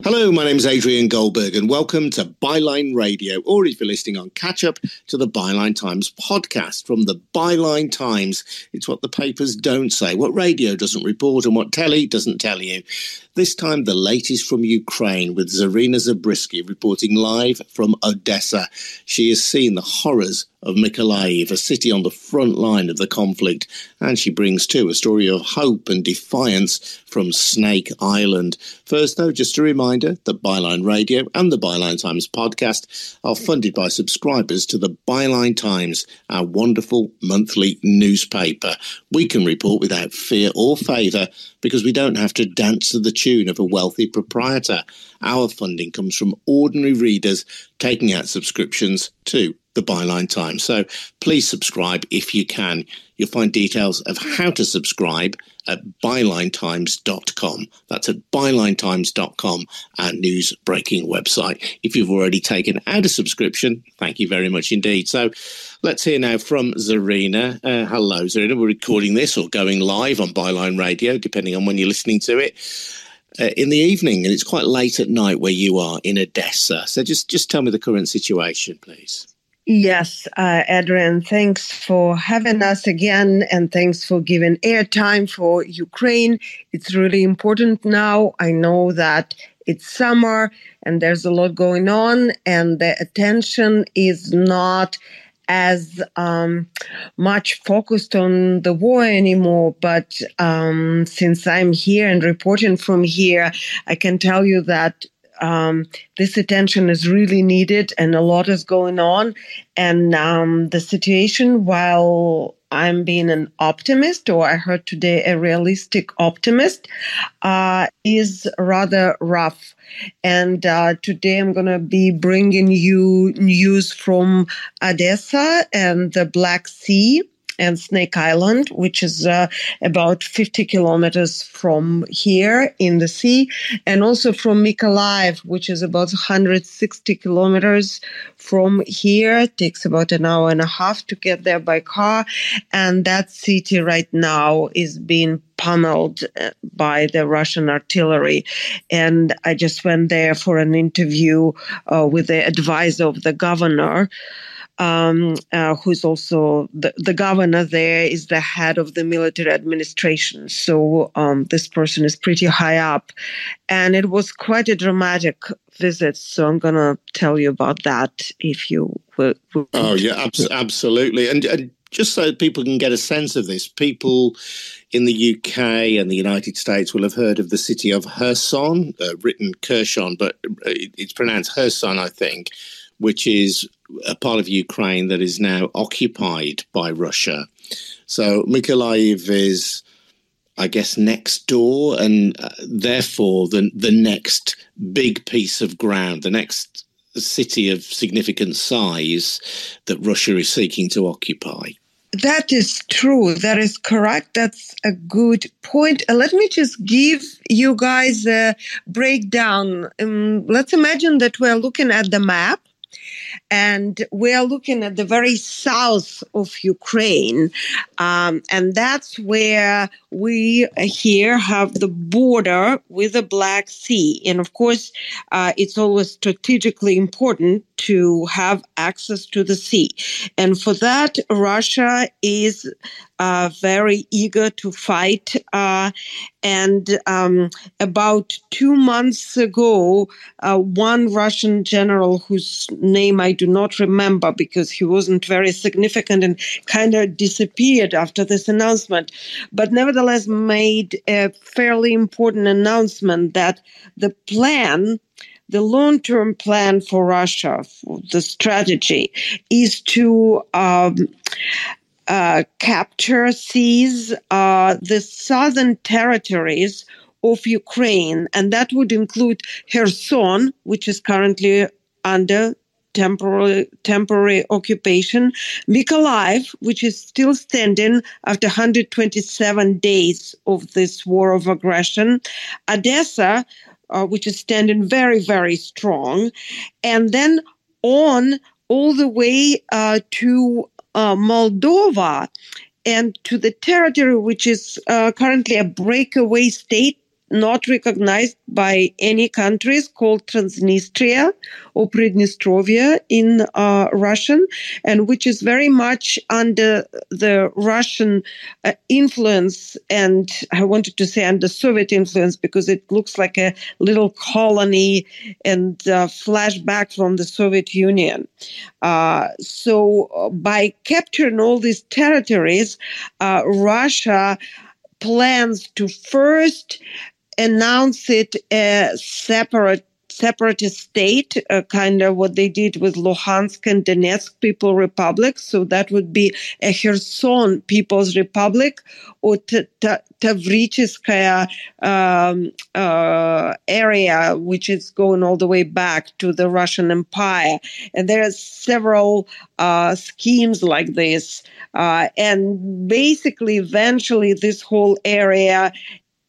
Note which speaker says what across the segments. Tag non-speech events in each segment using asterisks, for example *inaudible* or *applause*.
Speaker 1: Hello, my name is Adrian Goldberg, and welcome to Byline Radio, or if you're listening on catch up to the Byline Times podcast from the Byline Times. It's what the papers don't say, what radio doesn't report, and what telly doesn't tell you. This time, the latest from Ukraine with Zarina Zabriskie reporting live from Odessa. She has seen the horrors of Mykolaiv, a city on the front line of the conflict, and she brings too a story of hope and defiance from Snake Island. First, though, just a reminder that Byline Radio and the Byline Times podcast are funded by subscribers to the Byline Times, our wonderful monthly newspaper. We can report without fear or favour because we don't have to dance to the tune of a wealthy proprietor. Our funding comes from ordinary readers taking out subscriptions to the Byline Times. So please subscribe if you can. You'll find details of how to subscribe at bylinetimes.com. That's at bylinetimes.com, our news breaking website. If you've already taken out a subscription, thank you very much indeed. So let's hear now from Zarina. Uh, hello, Zarina. We're recording this or going live on Byline Radio, depending on when you're listening to it. Uh, in the evening, and it's quite late at night where you are in Odessa. So just just tell me the current situation, please.
Speaker 2: Yes, uh, Adrian, thanks for having us again and thanks for giving airtime for Ukraine. It's really important now. I know that it's summer and there's a lot going on, and the attention is not as um, much focused on the war anymore. But um, since I'm here and reporting from here, I can tell you that um, this attention is really needed and a lot is going on. And um, the situation, while I'm being an optimist, or I heard today a realistic optimist, uh, is rather rough. And uh, today I'm going to be bringing you news from Odessa and the Black Sea and Snake Island, which is uh, about 50 kilometers from here in the sea, and also from Mykolaiv, which is about 160 kilometers from here. It takes about an hour and a half to get there by car. And that city right now is being pummeled uh, by the Russian artillery. And I just went there for an interview uh, with the advisor of the governor um, uh, who's also the, the governor there, is the head of the military administration. So um, this person is pretty high up. And it was quite a dramatic visit. So I'm going to tell you about that if you will.
Speaker 1: Oh, yeah, ab- absolutely. And, and just so people can get a sense of this, people in the UK and the United States will have heard of the city of Kherson, uh, written Kershon, but it's pronounced Kherson, I think, which is a part of Ukraine that is now occupied by Russia. So Mykolaiv is, I guess, next door, and uh, therefore the the next big piece of ground, the next city of significant size that Russia is seeking to occupy.
Speaker 2: That is true. That is correct. That's a good point. Uh, let me just give you guys a breakdown. Um, let's imagine that we're looking at the map and we are looking at the very south of Ukraine. Um, and that's where we here have the border with the Black Sea. And of course, uh, it's always strategically important to have access to the sea. And for that, Russia is uh, very eager to fight. Uh, and um, about two months ago, uh, one Russian general whose name I do not remember because he wasn't very significant and kind of disappeared after this announcement, but nevertheless made a fairly important announcement that the plan the long term plan for Russia, for the strategy, is to um, uh, capture, seize uh, the southern territories of Ukraine, and that would include Kherson, which is currently under temporary temporary occupation, Mykolaiv, which is still standing after 127 days of this war of aggression, Odessa, uh, which is standing very, very strong, and then on all the way uh, to uh, Moldova and to the territory which is uh, currently a breakaway state not recognized by any countries called Transnistria or Pridnestrovia in uh, Russian, and which is very much under the Russian uh, influence. And I wanted to say under Soviet influence because it looks like a little colony and uh, flashback from the Soviet Union. Uh, so uh, by capturing all these territories, uh, Russia plans to first announce it as separate separatist state, uh, kind of what they did with Luhansk and Donetsk People Republic. So that would be a Kherson People's Republic or Tavricheskaya um, uh, area, which is going all the way back to the Russian Empire. And there are several uh, schemes like this. Uh, and basically, eventually, this whole area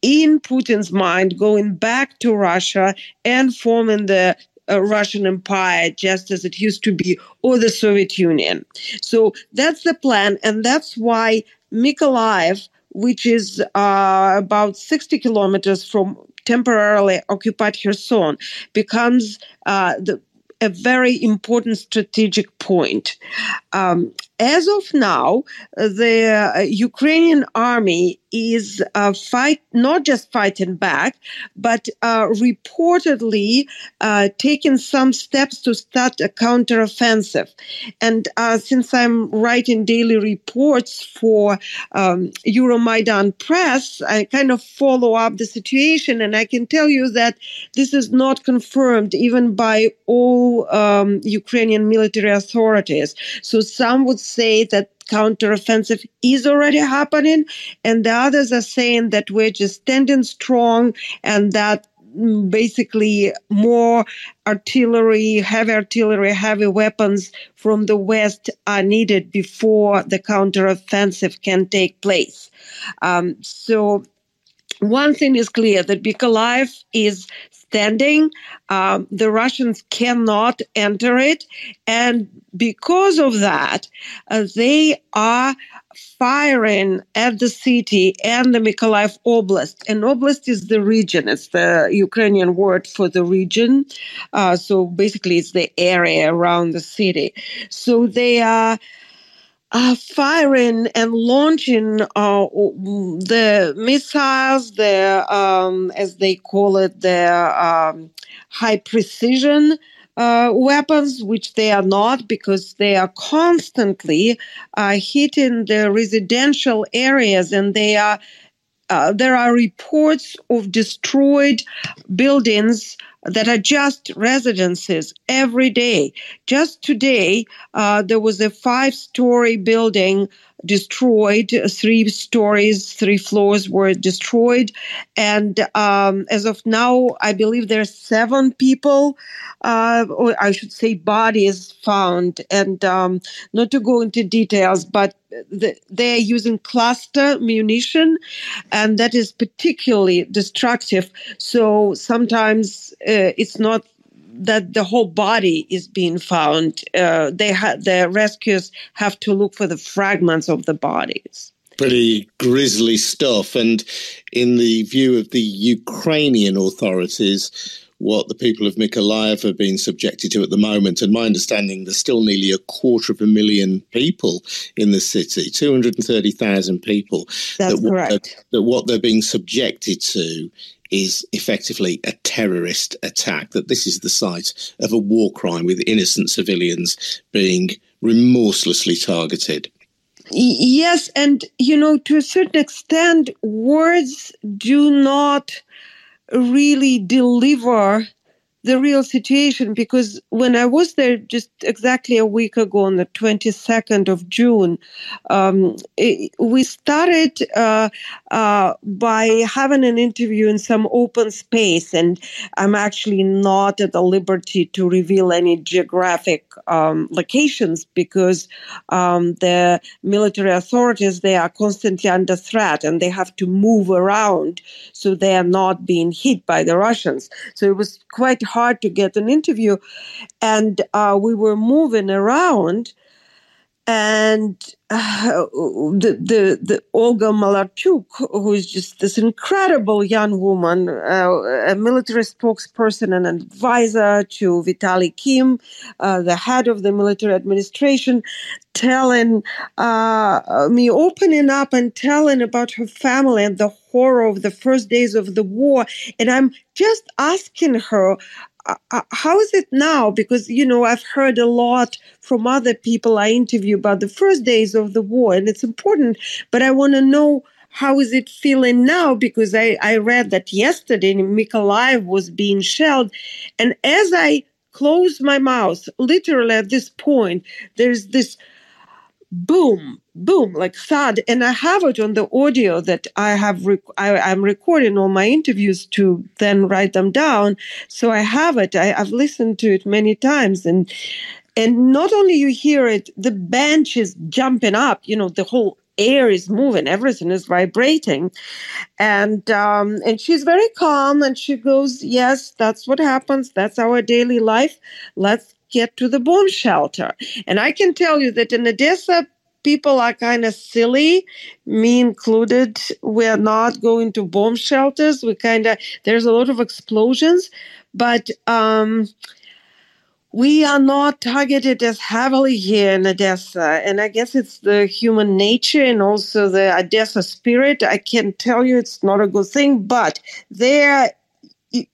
Speaker 2: in Putin's mind going back to Russia and forming the uh, Russian Empire just as it used to be, or the Soviet Union. So that's the plan, and that's why Mykolaiv, which is uh, about 60 kilometers from temporarily occupied Kherson, becomes uh, the a very important strategic point. Um, as of now, the uh, Ukrainian army is uh, fight not just fighting back, but uh, reportedly uh, taking some steps to start a counteroffensive. And uh, since I'm writing daily reports for um, Euromaidan Press, I kind of follow up the situation, and I can tell you that this is not confirmed even by all um, Ukrainian military authorities. So some would say that counteroffensive is already happening, and the others are saying that we're just standing strong and that mm, basically more artillery, heavy artillery, heavy weapons from the West are needed before the counteroffensive can take place. Um, so one thing is clear that Mykolaiv is standing. Um, the Russians cannot enter it. And because of that, uh, they are firing at the city and the Mykolaiv Oblast. And Oblast is the region, it's the Ukrainian word for the region. Uh, so basically, it's the area around the city. So they are uh, firing and launching uh, the missiles, the um, as they call it, the um, high precision uh, weapons, which they are not because they are constantly uh, hitting the residential areas, and they are. Uh, there are reports of destroyed buildings that are just residences every day. Just today, uh, there was a five story building destroyed. Three stories, three floors were destroyed. And um, as of now, I believe there are seven people, uh, or I should say, bodies found. And um, not to go into details, but the, they're using cluster munition, and that is particularly destructive. So sometimes uh, it's not that the whole body is being found. Uh, they ha- the rescuers have to look for the fragments of the bodies.
Speaker 1: Pretty grisly stuff. And in the view of the Ukrainian authorities, what the people of Mykolaiv have been subjected to at the moment. And my understanding, there's still nearly a quarter of a million people in the city, 230,000 people.
Speaker 2: That's that correct.
Speaker 1: that what they're being subjected to is effectively a terrorist attack, that this is the site of a war crime with innocent civilians being remorselessly targeted.
Speaker 2: Yes, and you know, to a certain extent, words do not really deliver the real situation because when I was there just exactly a week ago on the 22nd of June, um, it, we started uh, uh, by having an interview in some open space. And I'm actually not at the liberty to reveal any geographic um, locations because um, the military authorities, they are constantly under threat and they have to move around so they are not being hit by the Russians. So it was quite hard to get an interview. And uh, we were moving around. And uh, *sighs* the, the the Olga Malarchuk, who is just this incredible young woman, uh, a military spokesperson and advisor to Vitaly Kim, uh, the head of the military administration, telling uh, me, opening up and telling about her family and the horror of the first days of the war, and I'm just asking her Uh, uh, how is it now? Because, you know, I've heard a lot from other people I interview about the first days of the war, and it's important, but I want to know how is it feeling now? Because I, I read that yesterday Mykolaiv was being shelled. And as I close my mouth, literally at this point, there's this boom, boom, like thud. And I have it on the audio that I have, rec- I, am recording all my interviews to then write them down. So I have it. I, I've listened to it many times and, and not only you hear it, the bench is jumping up, you know, the whole air is moving, everything is vibrating. And um, and she's very calm and she goes, Yes, that's what happens. That's our daily life. Let's get to the bomb shelter. And I can tell you that in Odessa, people are kind of silly, me included. We're not going to bomb shelters. We kind of, there's a lot of explosions, but um, we are not targeted as heavily here in Odessa. And I guess it's the human nature and also the Odessa spirit. I can tell you it's not a good thing, but there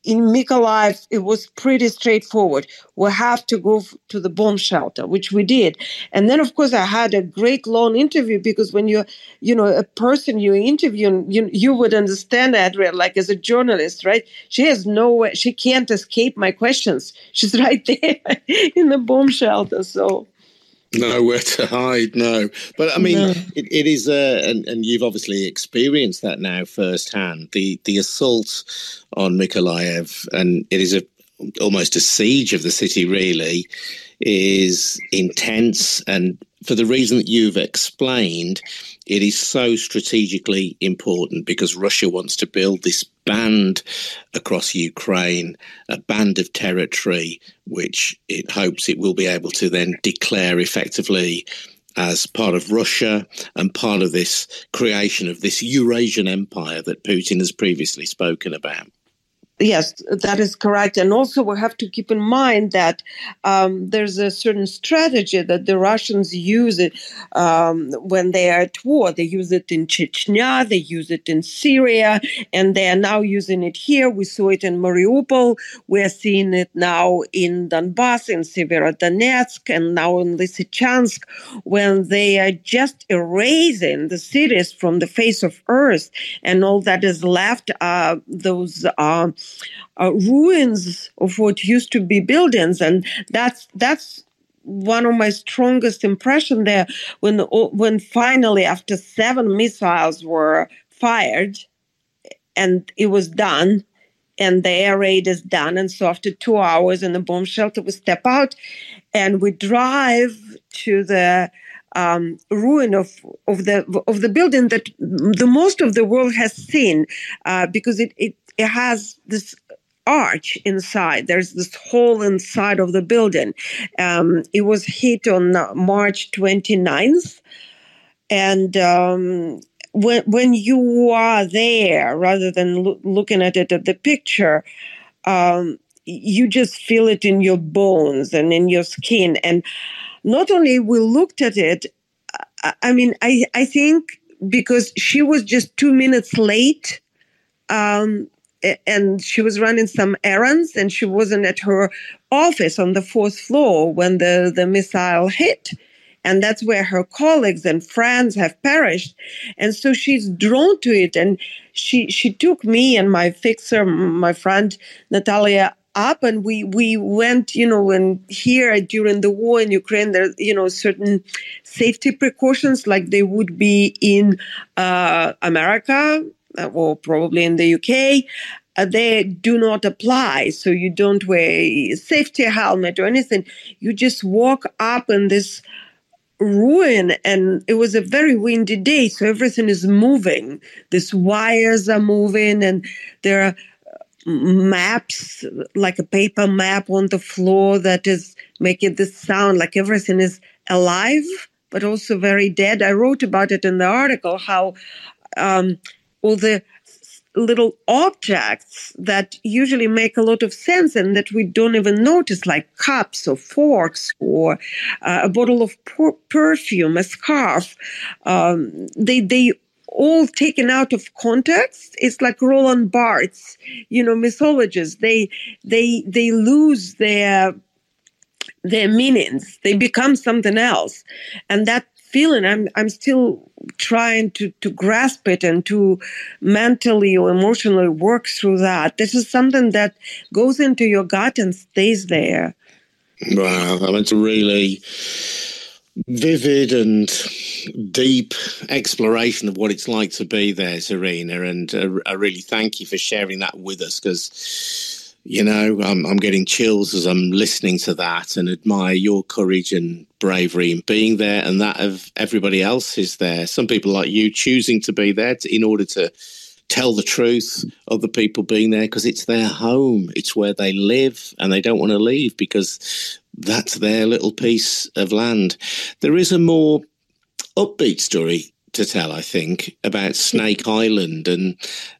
Speaker 2: in Mykolaiv, it was pretty straightforward. We have to go to the bomb shelter, which we did. And then, of course, I had a great long interview because when you're, you know, a person you interview, you, you would understand, Adrian, like as a journalist, right? She has no way, she can't escape my questions. She's *laughs* right there in the bomb shelter. So
Speaker 1: nowhere *laughs* to hide no but i mean no. it, it is uh, and, and you've obviously experienced that now firsthand the the assault on Mykolaiv and it is a almost a siege of the city really is intense and for the reason that you've explained it is so strategically important because Russia wants to build this band across Ukraine, a band of territory, which it hopes it will be able to then declare effectively as part of Russia and part of this creation of this Eurasian empire that Putin has previously spoken about.
Speaker 2: Yes, that is correct. And also, we have to keep in mind that um, there's a certain strategy that the Russians use it um, when they are at war. They use it in Chechnya, they use it in Syria, and they are now using it here. We saw it in Mariupol. We are seeing it now in Donbass, in Severodonetsk, and now in Lysychansk, when they are just erasing the cities from the face of earth, and all that is left are those. Uh, uh, ruins of what used to be buildings, and that's that's one of my strongest impression there. When when finally after seven missiles were fired and it was done and the air raid is done and so after two hours in the bomb shelter we step out and we drive to the um, ruin of of the of the building that the most of the world has seen uh, because it, it it has this arch inside. There's this hole inside of the building. Um, it was hit on March 29th. And um, when, when you are there, rather than lo- looking at it at the picture, um, you just feel it in your bones and in your skin. And not only we looked at it, I mean, I, I think because she was just two minutes late, um, and she was running some errands and she wasn't at her office on the fourth floor when the, the missile hit. And that's where her colleagues and friends have perished. And so she's drawn to it. And she, she took me and my fixer, my friend Natalia, up and we we went you know and here during the war in ukraine there you know certain safety precautions like they would be in uh, america or probably in the UK, uh, they do not apply. So you don't wear a safety helmet or anything. You just walk up in this ruin and it was a very windy day so everything is moving these wires are moving and there are uh, maps like a paper map on the floor that is making this sound like everything is alive but also very dead. I wrote about it in the article how um, all the little objects that usually make a lot of sense and that we don't even notice, like cups or forks or uh, a bottle of per- perfume, a scarf. Um, they they all taken out of context. It's like Roland Barthes, you know, mythologists. They they they lose their their meanings. They become something else, and that feeling. I'm i'm still trying to to grasp it and to mentally or emotionally work through that. This is something that goes into your gut and stays there.
Speaker 1: Wow mean, it's a really vivid and deep exploration of what it's like to be there Zarina and uh, i really thank you for sharing that with us because you know, I'm, I'm getting chills as I'm listening to that and admire your courage and bravery in being there and that of everybody else is there. Some people like you choosing to be there to, in order to tell the truth of the people being there because it's their home, it's where they live and they don't want to leave because that's their little piece of land. There is a more upbeat story to tell, I think, about Snake Island. And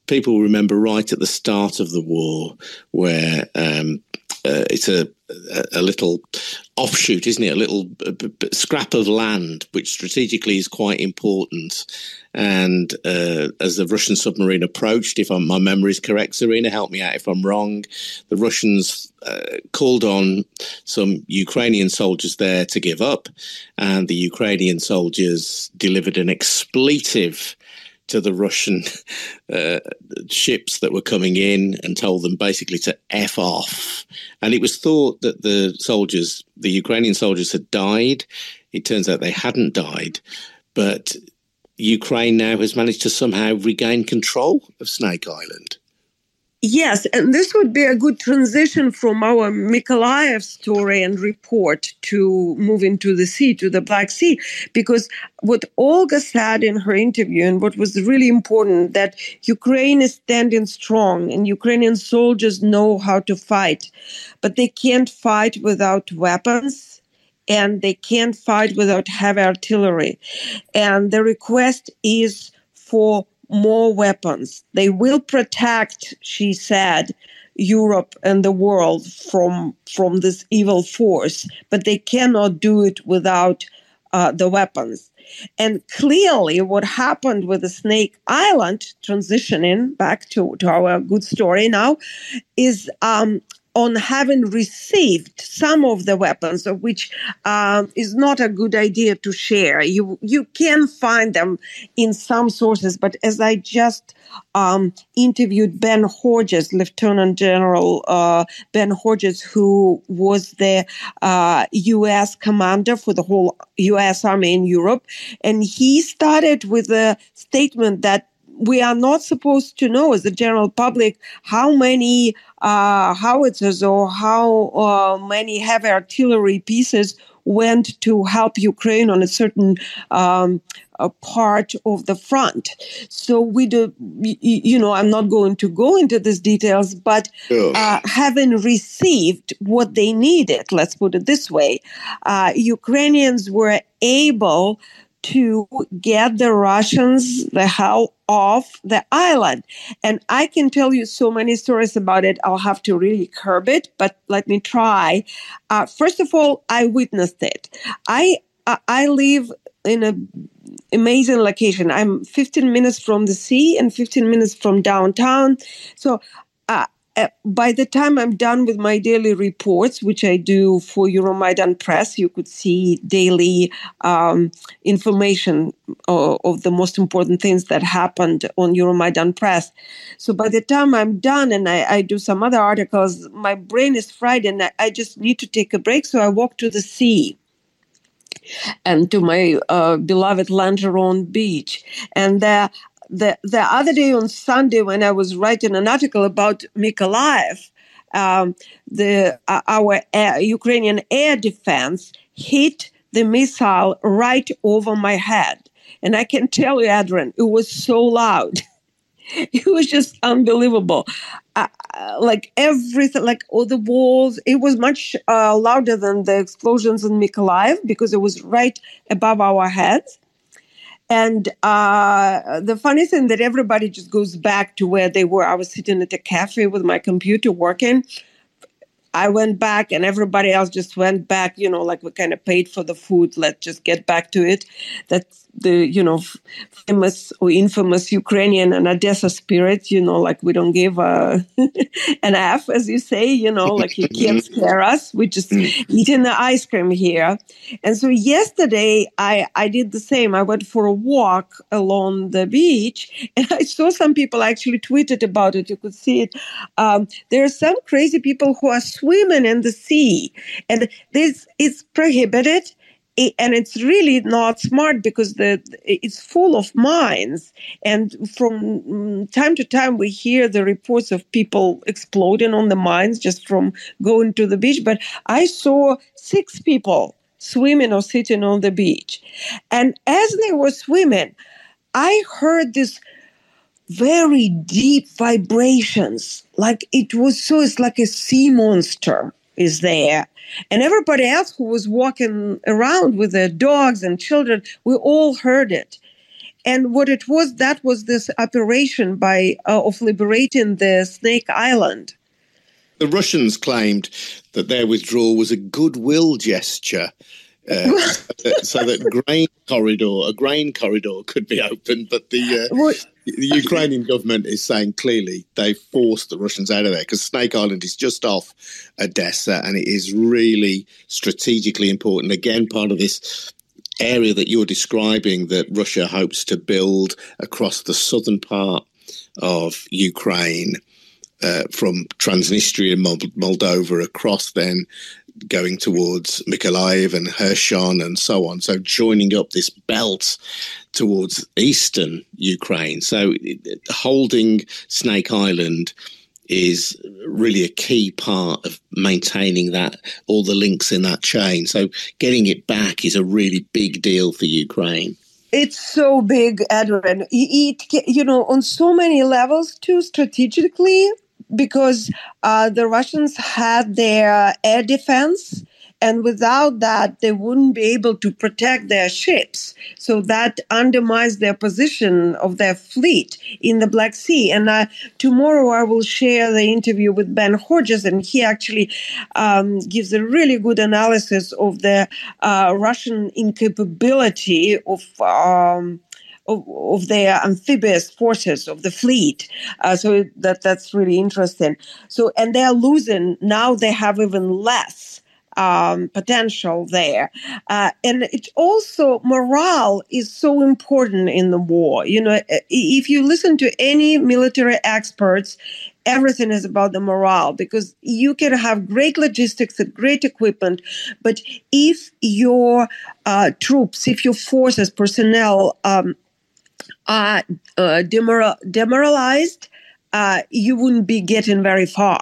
Speaker 1: people remember right at the start of the war where um, uh, it's a, a little offshoot, isn't it? A little scrap of land, which strategically is quite important. And uh, as the Russian submarine approached, if I'm, my memory is correct, Zarina, help me out if I'm wrong, the Russians uh, called on some Ukrainian soldiers there to give up, and the Ukrainian soldiers delivered an expletive to the Russian *laughs* uh, ships that were coming in and told them basically to F off. And it was thought that the soldiers, the Ukrainian soldiers, had died. It turns out they hadn't died. But Ukraine now has managed to somehow regain control of Snake Island.
Speaker 2: Yes, and this would be a good transition from our Mykolaiv story and report to move into the sea, to the Black Sea, because what Olga said in her interview and what was really important that Ukraine is standing strong and Ukrainian soldiers know how to fight, but they can't fight without weapons and they can't fight without heavy artillery. And the request is for more weapons. They will protect, she said, Europe and the world from from this evil force, but they cannot do it without uh, the weapons. And clearly, what happened with the Snake Island, transitioning back to, to our good story now, is um, on having received some of the weapons, which um, is not a good idea to share. You you can find them in some sources, but as I just um, interviewed Ben Hodges, Lieutenant General uh, Ben Hodges, who was the uh, U.S. commander for the whole U.S. Army in Europe, and he started with a statement that we are not supposed to know as the general public how many uh, howitzers or how uh, many heavy artillery pieces went to help Ukraine on a certain um, a part of the front. So we do, you know, I'm not going to go into these details, but uh, having received what they needed, let's put it this way, uh, Ukrainians were able to get the Russians the hell off the island. And I can tell you so many stories about it. I'll have to really curb it, but let me try. Uh, first of all, I witnessed it. I I live in a amazing location. I'm 15 minutes from the sea and 15 minutes from downtown. So uh, uh, by the time I'm done with my daily reports, which I do for Euromaidan Press, you could see daily um, information of, of, the most important things that happened on Euromaidan Press. So by the time I'm done and I, I do some other articles, my brain is fried and I, I, just need to take a break. So I walk to the sea and to my uh, beloved Langeron beach. And there the the other day on Sunday when I was writing an article about Mykolaiv, um, the uh, our air, Ukrainian air defense hit the missile right over my head, and I can tell you, Adrian, it was so loud. *laughs* it was just unbelievable. Uh, like everything, like all the walls, it was much uh, louder than the explosions in Mykolaiv because it was right above our heads. And uh, the funny thing that everybody just goes back to where they were. I was sitting at a cafe with my computer working. I went back and everybody else just went back, you know, like we kind of paid for the food. Let's just get back to it. That's the, you know, famous or infamous Ukrainian and Odessa spirit, you know, like we don't give a, *laughs* an F, as you say, you know, like you can't *laughs* scare us. We just eating the ice cream here. And so yesterday I, I did the same. I went for a walk along the beach and I saw some people actually tweeted about it. You could see it. Um, there are some crazy people who are swimming in the sea and this is prohibited and it's really not smart because the it's full of mines and from mm, time to time we hear the reports of people exploding on the mines just from going to the beach but i saw six people swimming or sitting on the beach. And as they were swimming i heard this very deep vibrations like it was so it's like a sea monster is there and everybody else who was walking around with their dogs and children we all heard it and what it was that was this operation by uh, of liberating the snake island
Speaker 1: the russians claimed that their withdrawal was a goodwill gesture uh, *laughs* so that grain corridor, a grain corridor, could be opened. But the uh, the Ukrainian government is saying clearly they forced the Russians out of there because Snake Island is just off Odessa, and it is really strategically important. Again, part of this area that you're describing that Russia hopes to build across the southern part of Ukraine. Uh, from Transnistria, Moldova, across then going towards Mykolaiv and Kherson and so on. So joining up this belt towards eastern Ukraine. So holding Snake Island is really a key part of maintaining that all the links in that chain. So getting it back is a really big deal for Ukraine.
Speaker 2: It's so big, Adrian. It, you know, on so many levels too, strategically, because uh, the Russians had their air defense. And without that, they wouldn't be able to protect their ships. So that undermines their position of their fleet in the Black Sea. And uh, tomorrow I will share the interview with Ben Hodges, and he actually um, gives a really good analysis of the uh, Russian incapability of. Um, of, of their amphibious forces of the fleet. Uh, so that that's really interesting. So and they're losing now. They have even less um, potential there. Uh, and it also, morale is so important in the war. You know, if you listen to any military experts, everything is about the morale because you can have great logistics and great equipment, but if your uh, troops, if your forces, personnel, um, uh, uh, demoral, demoralized, uh, you wouldn't be getting very far.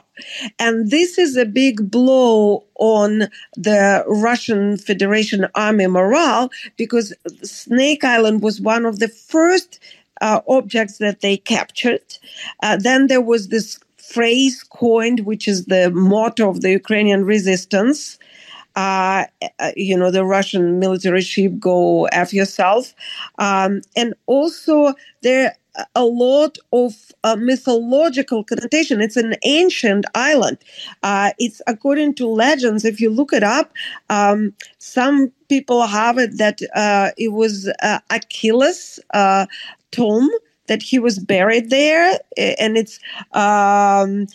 Speaker 2: And this is a big blow on the Russian Federation Army morale because Snake Island was one of the first uh, objects that they captured. Uh, then there was this phrase coined, which is the motto of the Ukrainian resistance. Uh, uh, you know, the Russian military ship go F yourself. Um, and also there a lot of uh, mythological connotation. It's an ancient island. Uh, it's according to legends. If you look it up, um, some people have it that uh, it was uh, Achilles' uh, tomb that he was buried there, and it's um,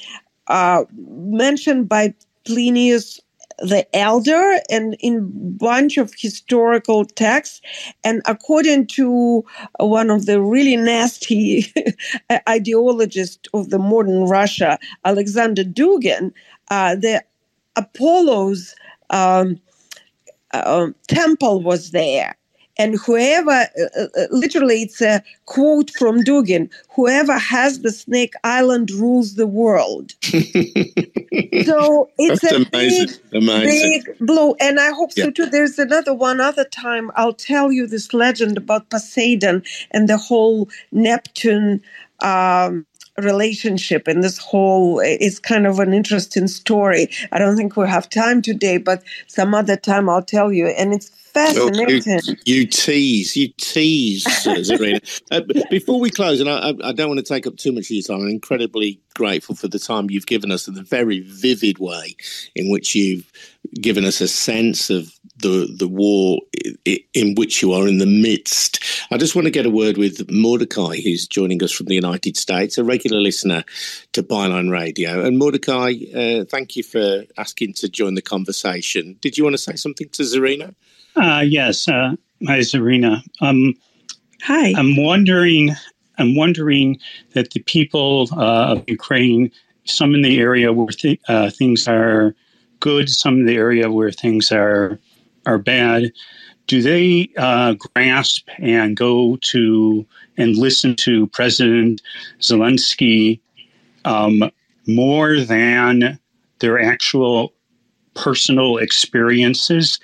Speaker 2: mentioned by Plinius the elder and in bunch of historical texts. And according to one of the really nasty *laughs* ideologists of the modern russia alexander dugin uh, the apollo's um, uh, temple was there and whoever uh, uh, uh, literally it's a quote from dugin whoever has the snake island rules the world *laughs* so it's That's a amazing. Big, amazing. big blow and i hope yeah. so too there's another one other time i'll tell you this legend about poseidon and the whole neptune um, relationship and this whole is kind of an interesting story. I don't think we have time today, but some other time I'll tell you. And it's fascinating.
Speaker 1: you, you, tease, you tease, Zarina. uh, before we close, and I, I, don't want to take up too much of your time, I'm incredibly grateful for the time you've given us and the very vivid way in which you've given us a sense of the the war in which you are in the midst. I just want to get a word with Mordecai, who's joining us from the United States, a regular listener to Byline Radio. And Mordecai, uh, thank you for asking to join the conversation. Did you want to say something to Zarina?
Speaker 3: Uh, yes. Uh, hi, Zarina. Um,
Speaker 2: hi.
Speaker 3: I'm wondering. I'm wondering that the people uh, of Ukraine, some in the area where th- uh, things are good, some in the area where things are are bad, do they uh, grasp and go to and listen to President Zelensky um, more than their actual personal experiences?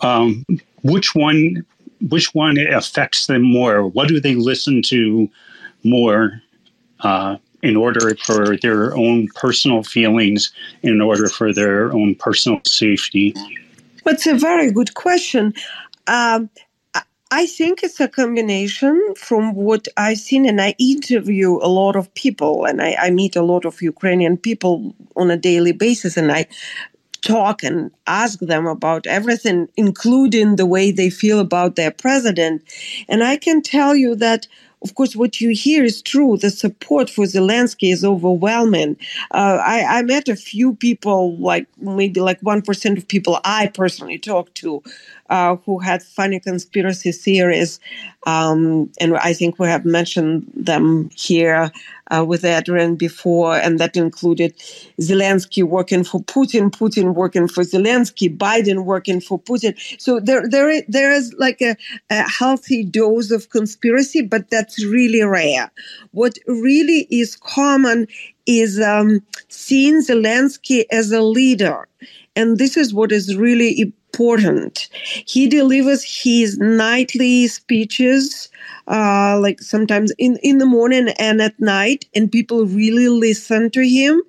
Speaker 3: Um, which one? Which one affects them more? What do they listen to more uh, in order for their own personal feelings, in order for their own personal safety?
Speaker 2: It's a very good question. Um, I think it's a combination from what I've seen, and I interview a lot of people, and I, I, meet a lot of Ukrainian people on a daily basis, and I talk and ask them about everything, including the way they feel about their president. And I can tell you that of course, what you hear is true. The support for Zelensky is overwhelming. Uh, I, I, met a few people, like maybe like 1% of people I personally talked to, uh, who had funny conspiracy theories. Um, and I think we have mentioned them here uh, with Adrian before, and that included Zelensky working for Putin, Putin working for Zelensky, Biden working for Putin. So there, there, there is like a, a healthy dose of conspiracy, but that's really rare. What really is common is um, seeing Zelensky as a leader. And this is what is really important. He delivers his nightly speeches uh, like sometimes in, in the morning and at night, and people really listen to him.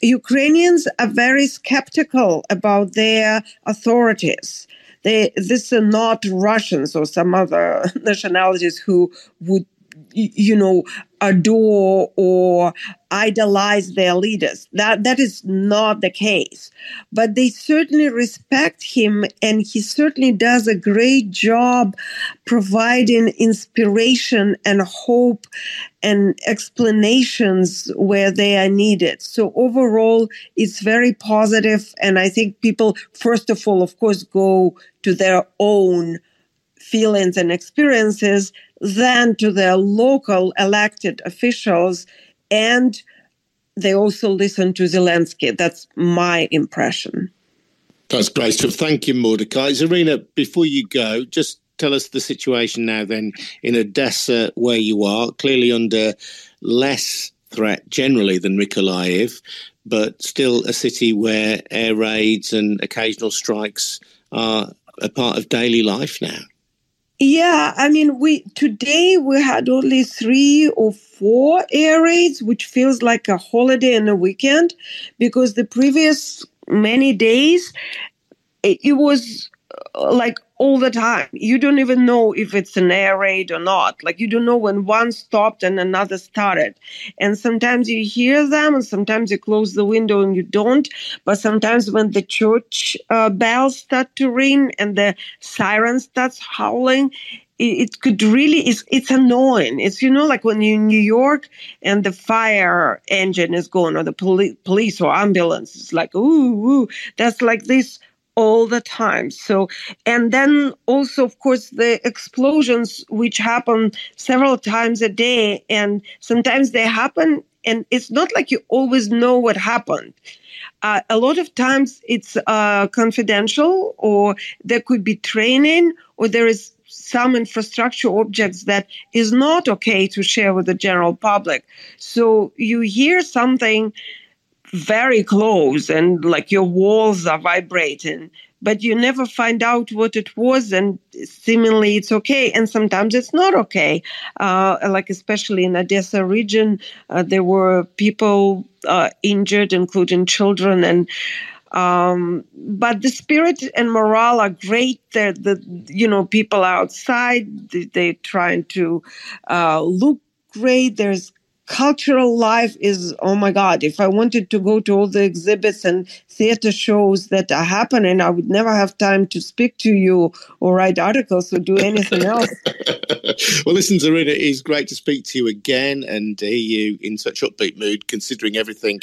Speaker 2: Ukrainians are very skeptical about their authorities. They, this are not Russians or some other *laughs* nationalities who would you know adore or idolize their leaders. That that is not the case. But they certainly respect him and he certainly does a great job providing inspiration and hope and explanations where they are needed. So overall it's very positive and i think people first of all of course go to their own feelings and experiences than to their local elected officials. And they also listen to Zelensky. That's my impression.
Speaker 1: That's great stuff. Thank you, Mordecai. Zarina, before you go, just tell us the situation now then in Odessa, where you are, clearly under less threat generally than Mykolaiv, but still a city where air raids and occasional strikes are a part of daily life now.
Speaker 2: Yeah, I mean, we today we had only three or four air raids, which feels like a holiday and a weekend, because the previous many days it, it was like all the time. You don't even know if it's an air raid or not. Like you don't know when one stopped and another started. And sometimes you hear them, and sometimes you close the window and you don't. But sometimes when the church uh, bells start to ring and the siren starts howling, it, could really it's it's annoying. It's you know like when you're in New York and the fire engine is going or the poli- police or ambulance. It's like ooh, ooh that's like this all the time. So, and then also, of course, the explosions, which happen several times a day, and sometimes they happen, and it's not like you always know what happened. Uh, a lot of times it's uh, confidential, or there could be training, or there is some infrastructure objects that is not okay to share with the general public. So you hear something very close and like your walls are vibrating but you never find out what it was, and seemingly it's okay, and sometimes it's not okay. Uh, like especially in Odessa region, uh, there were people uh, injured, including children, and um, but the spirit and morale are great. They're the you know people outside. They're trying to uh, look great. There's cultural life is oh my god if i wanted to go to all the exhibits and theater shows that are happening i would never have time to speak to you or write articles or do anything else. *laughs*
Speaker 1: Well listen zarina it's great to speak to you again and hear you in such upbeat mood considering everything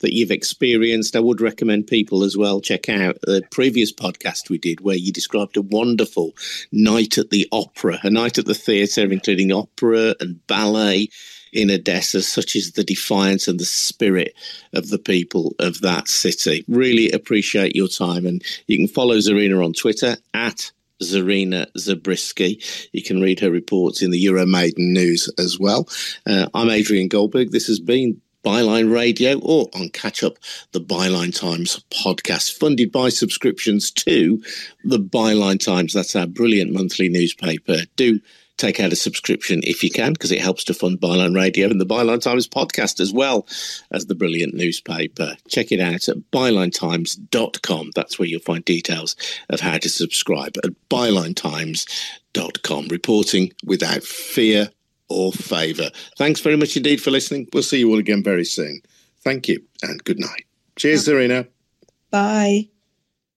Speaker 1: that you've experienced. I would recommend people as well check out the previous podcast we did where you described a wonderful night at the opera a night at the theatre including opera and ballet in Odessa, such as the defiance and the spirit of the people of that city. Really appreciate your time. And you can follow Zarina on Twitter at Zarina Zabrisky. You can read her reports in the Euromaidan news as well. Uh, I'm Adrian Goldberg. This has been Byline Radio or on Catch Up, the Byline Times podcast, funded by subscriptions to the Byline Times. That's our brilliant monthly newspaper. Do take out a subscription if you can, because it helps to fund Byline Radio and the Byline Times podcast as well as the brilliant newspaper. Check it out at bylinetimes.com. That's where you'll find details of how to subscribe at bylinetimes.com. Reporting without fear or favour. Thanks very much indeed for listening. We'll see you all again very soon. Thank you and good night. Cheers, Zarina.
Speaker 2: Bye.